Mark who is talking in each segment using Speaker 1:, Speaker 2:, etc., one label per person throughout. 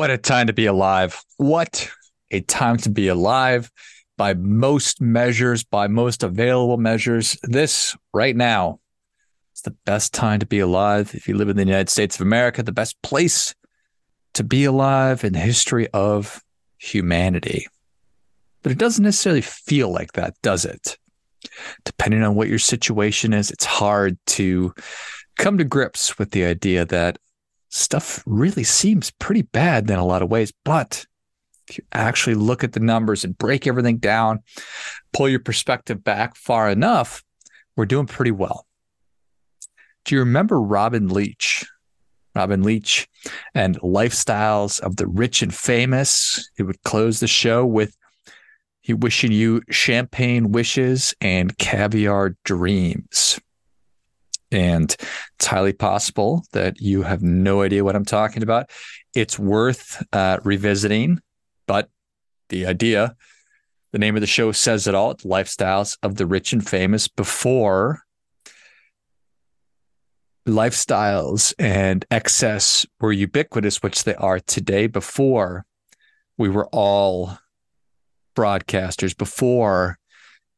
Speaker 1: What a time to be alive. What a time to be alive by most measures, by most available measures. This right now is the best time to be alive. If you live in the United States of America, the best place to be alive in the history of humanity. But it doesn't necessarily feel like that, does it? Depending on what your situation is, it's hard to come to grips with the idea that stuff really seems pretty bad in a lot of ways. But if you actually look at the numbers and break everything down, pull your perspective back far enough, we're doing pretty well. Do you remember Robin Leach? Robin Leach and Lifestyles of the Rich and Famous. He would close the show with he wishing you champagne wishes and caviar dreams. And it's highly possible that you have no idea what I'm talking about. It's worth uh, revisiting, but the idea, the name of the show says it all. It's Lifestyles of the Rich and Famous before lifestyles and excess were ubiquitous, which they are today, before we were all broadcasters, before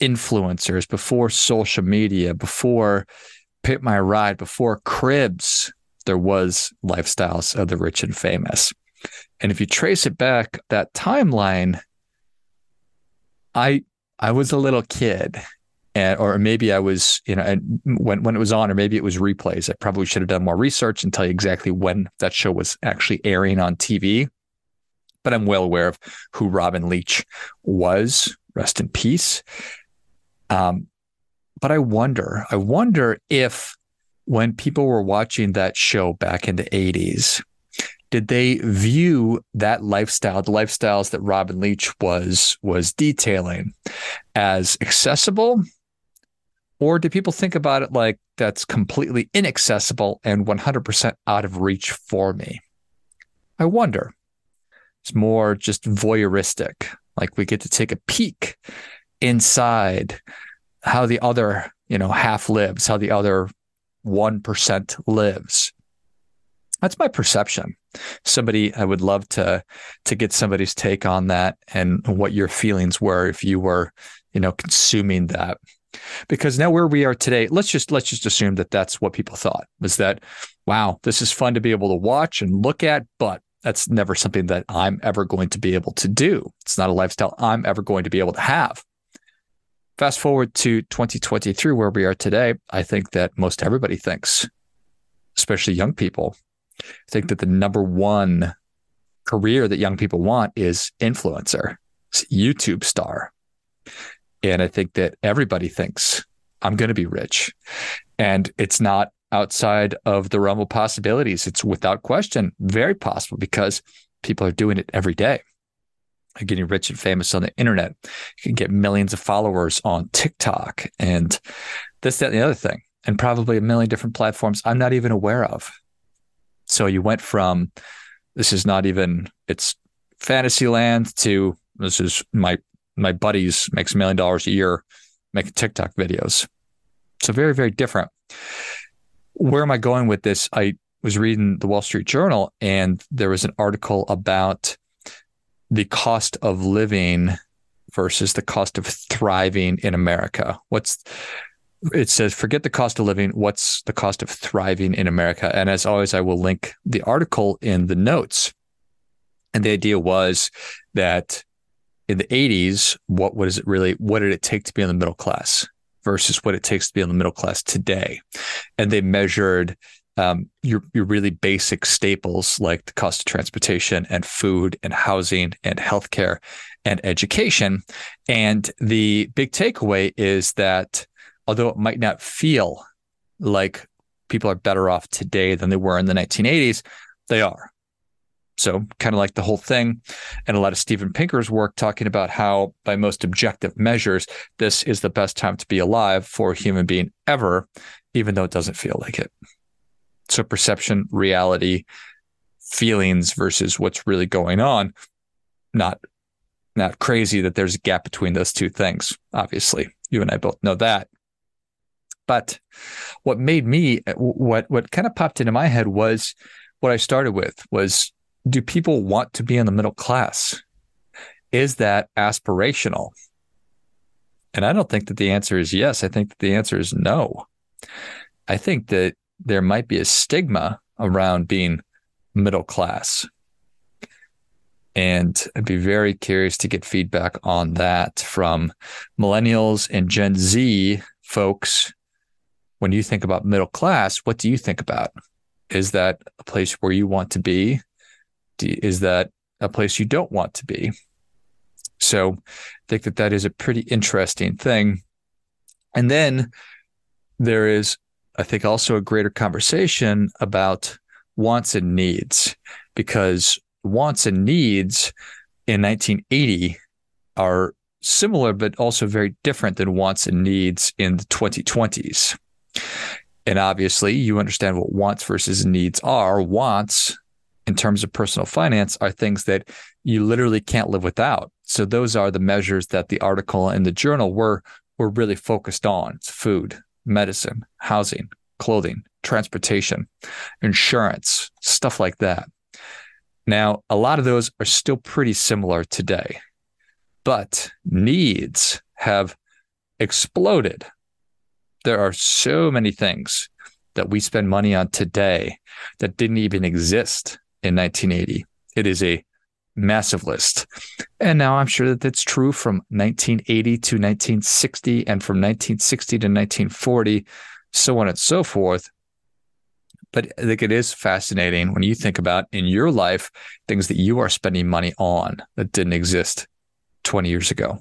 Speaker 1: influencers, before social media, before Pimp My Ride, before Cribs, there was lifestyles of the rich and famous. And if you trace it back that timeline, I I was a little kid and or maybe I was, you know, when when it was on, or maybe it was replays. I probably should have done more research and tell you exactly when that show was actually airing on TV. But I'm well aware of who Robin Leach was. Rest in peace. Um, but I wonder, I wonder if when people were watching that show back in the 80s, did they view that lifestyle, the lifestyles that Robin Leach was was detailing, as accessible or do people think about it like that's completely inaccessible and 100% out of reach for me? I wonder. It's more just voyeuristic, like we get to take a peek inside how the other, you know, half lives, how the other 1% lives. That's my perception. Somebody I would love to to get somebody's take on that and what your feelings were if you were, you know, consuming that because now where we are today let's just let's just assume that that's what people thought was that wow this is fun to be able to watch and look at but that's never something that i'm ever going to be able to do it's not a lifestyle i'm ever going to be able to have fast forward to 2023 where we are today i think that most everybody thinks especially young people think that the number one career that young people want is influencer youtube star and I think that everybody thinks I'm going to be rich. And it's not outside of the realm of possibilities. It's without question very possible because people are doing it every day. Getting rich and famous on the internet. You can get millions of followers on TikTok and this, that, and the other thing, and probably a million different platforms I'm not even aware of. So you went from this is not even it's fantasy land to this is my my buddies makes a million dollars a year making TikTok videos. So very, very different. Where am I going with this? I was reading the Wall Street Journal and there was an article about the cost of living versus the cost of thriving in America. What's it says forget the cost of living what's the cost of thriving in america and as always i will link the article in the notes and the idea was that in the 80s, what was it really? What did it take to be in the middle class versus what it takes to be in the middle class today? And they measured um, your your really basic staples like the cost of transportation and food and housing and healthcare and education. And the big takeaway is that although it might not feel like people are better off today than they were in the 1980s, they are. So, kind of like the whole thing, and a lot of Steven Pinker's work talking about how, by most objective measures, this is the best time to be alive for a human being ever, even though it doesn't feel like it. So, perception, reality, feelings versus what's really going on, not not crazy that there's a gap between those two things. Obviously, you and I both know that. But what made me what what kind of popped into my head was what I started with was do people want to be in the middle class? Is that aspirational? And I don't think that the answer is yes. I think that the answer is no. I think that there might be a stigma around being middle class. And I'd be very curious to get feedback on that from millennials and Gen Z folks. When you think about middle class, what do you think about? Is that a place where you want to be? Is that a place you don't want to be? So I think that that is a pretty interesting thing. And then there is, I think, also a greater conversation about wants and needs, because wants and needs in 1980 are similar, but also very different than wants and needs in the 2020s. And obviously, you understand what wants versus needs are. Wants, in terms of personal finance, are things that you literally can't live without. So those are the measures that the article in the journal were were really focused on. It's food, medicine, housing, clothing, transportation, insurance, stuff like that. Now, a lot of those are still pretty similar today, but needs have exploded. There are so many things that we spend money on today that didn't even exist in 1980. It is a massive list. And now I'm sure that that's true from 1980 to 1960 and from 1960 to 1940, so on and so forth. But I think it is fascinating when you think about in your life things that you are spending money on that didn't exist 20 years ago,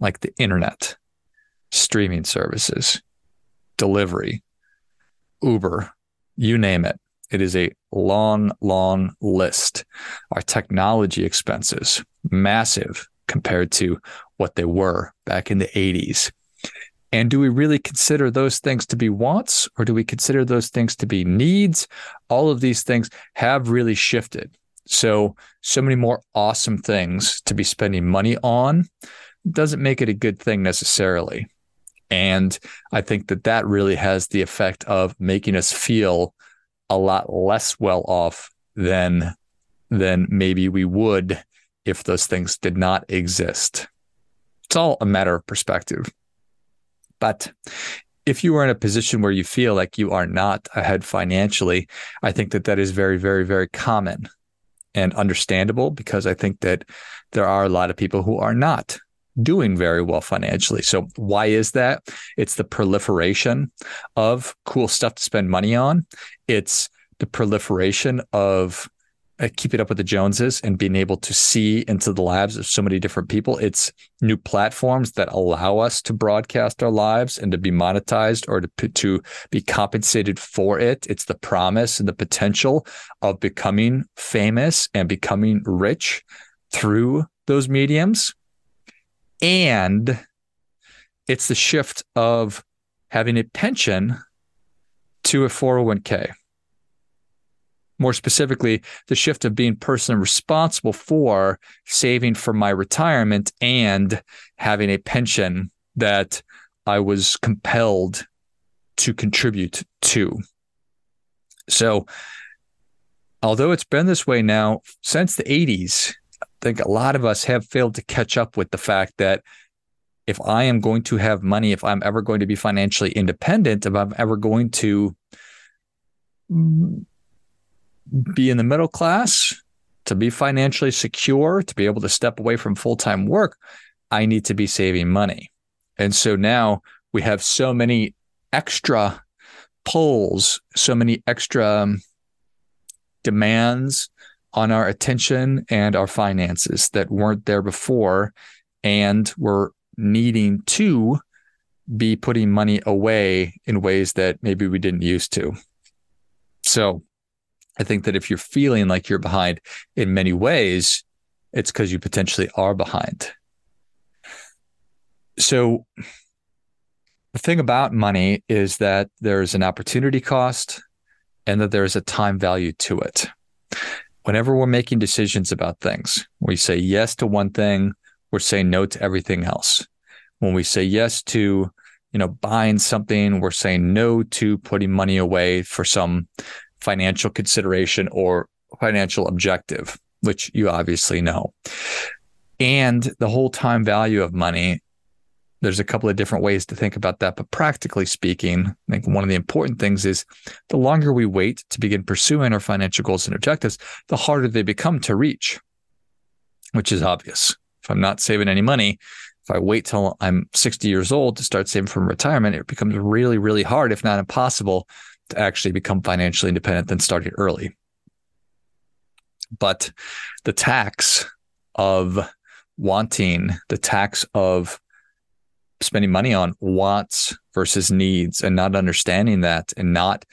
Speaker 1: like the internet, streaming services, delivery, Uber, you name it. It is a long, long list. Our technology expenses, massive compared to what they were back in the 80s. And do we really consider those things to be wants or do we consider those things to be needs? All of these things have really shifted. So, so many more awesome things to be spending money on doesn't make it a good thing necessarily. And I think that that really has the effect of making us feel a lot less well off than than maybe we would if those things did not exist. It's all a matter of perspective. But if you are in a position where you feel like you are not ahead financially, I think that that is very, very, very common and understandable because I think that there are a lot of people who are not doing very well financially. So why is that? It's the proliferation of cool stuff to spend money on. It's the proliferation of uh, keeping up with the Joneses and being able to see into the lives of so many different people. It's new platforms that allow us to broadcast our lives and to be monetized or to, to be compensated for it. It's the promise and the potential of becoming famous and becoming rich through those mediums. And it's the shift of having a pension to a 401k. More specifically, the shift of being personally responsible for saving for my retirement and having a pension that I was compelled to contribute to. So, although it's been this way now since the 80s, think a lot of us have failed to catch up with the fact that if I am going to have money, if I'm ever going to be financially independent, if I'm ever going to be in the middle class, to be financially secure, to be able to step away from full time work, I need to be saving money. And so now we have so many extra pulls, so many extra um, demands on our attention and our finances that weren't there before. And we're needing to be putting money away in ways that maybe we didn't used to. So I think that if you're feeling like you're behind in many ways, it's because you potentially are behind. So the thing about money is that there's an opportunity cost and that there's a time value to it whenever we're making decisions about things, we say yes to one thing, we're saying no to everything else. When we say yes to, you know, buying something, we're saying no to putting money away for some financial consideration or financial objective, which you obviously know. And the whole time value of money, there's a couple of different ways to think about that. But practically speaking, I think one of the important things is the longer we wait to begin pursuing our financial goals and objectives, the harder they become to reach, which is obvious. If I'm not saving any money, if I wait till I'm 60 years old to start saving from retirement, it becomes really, really hard, if not impossible, to actually become financially independent than starting early. But the tax of wanting, the tax of spending money on wants versus needs and not understanding that and not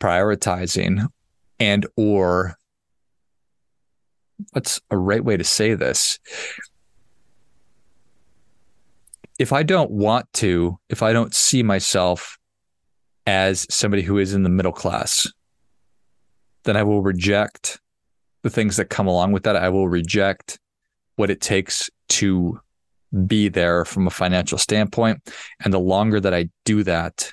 Speaker 1: prioritizing and or what's a right way to say this? If i don't want to if i don't see myself as somebody who is in the middle class then i will reject the things that come along with that. I will reject what it takes to be there from a financial standpoint. And the longer that I do that,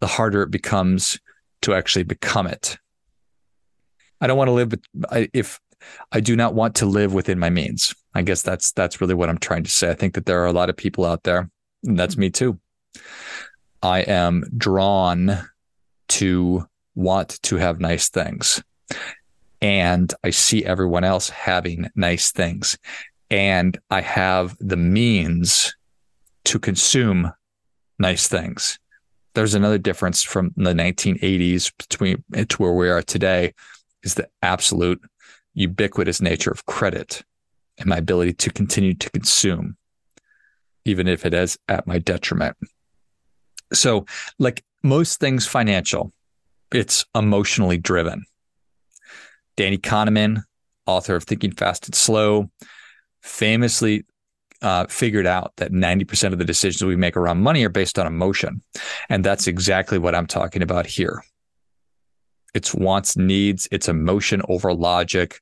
Speaker 1: the harder it becomes to actually become it. I don't want to live, if I do not want to live within my means. I guess that's that's really what I'm trying to say. I think that there are a lot of people out there, and that's me too. I am drawn to want to have nice things and I see everyone else having nice things. And I have the means to consume nice things. There's another difference from the 1980s between to where we are today is the absolute ubiquitous nature of credit and my ability to continue to consume, even if it is at my detriment. So, like most things financial, it's emotionally driven. Danny Kahneman, author of Thinking Fast and Slow, famously uh, figured out that 90% of the decisions we make around money are based on emotion. And that's exactly what I'm talking about here. It's wants, needs, it's emotion over logic.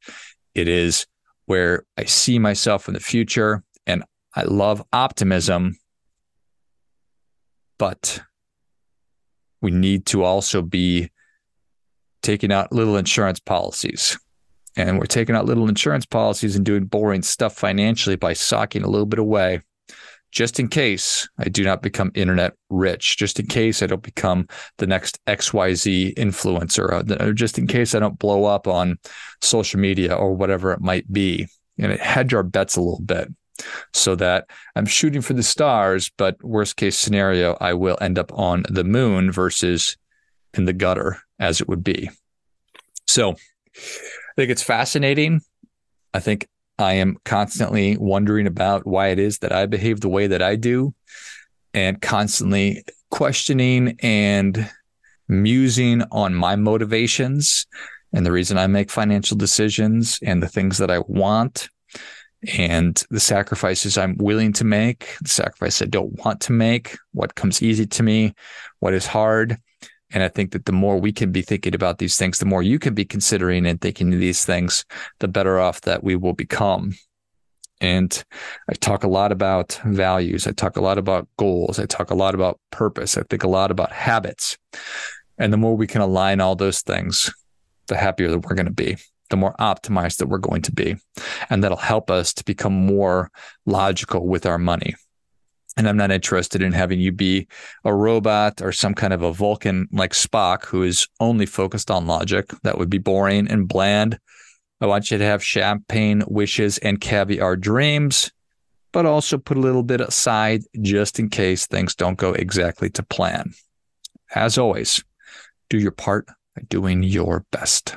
Speaker 1: It is where I see myself in the future and I love optimism. But we need to also be taking out little insurance policies. And we're taking out little insurance policies and doing boring stuff financially by socking a little bit away, just in case I do not become internet rich, just in case I don't become the next XYZ influencer, or just in case I don't blow up on social media or whatever it might be. And hedge our bets a little bit so that I'm shooting for the stars, but worst case scenario, I will end up on the moon versus in the gutter as it would be. So I think it's fascinating. I think I am constantly wondering about why it is that I behave the way that I do and constantly questioning and musing on my motivations and the reason I make financial decisions and the things that I want and the sacrifices I'm willing to make, the sacrifice I don't want to make, what comes easy to me, what is hard. And I think that the more we can be thinking about these things, the more you can be considering and thinking these things, the better off that we will become. And I talk a lot about values. I talk a lot about goals. I talk a lot about purpose. I think a lot about habits. And the more we can align all those things, the happier that we're going to be, the more optimized that we're going to be. And that'll help us to become more logical with our money. And I'm not interested in having you be a robot or some kind of a Vulcan like Spock who is only focused on logic. That would be boring and bland. I want you to have champagne wishes and caviar dreams, but also put a little bit aside just in case things don't go exactly to plan. As always, do your part by doing your best.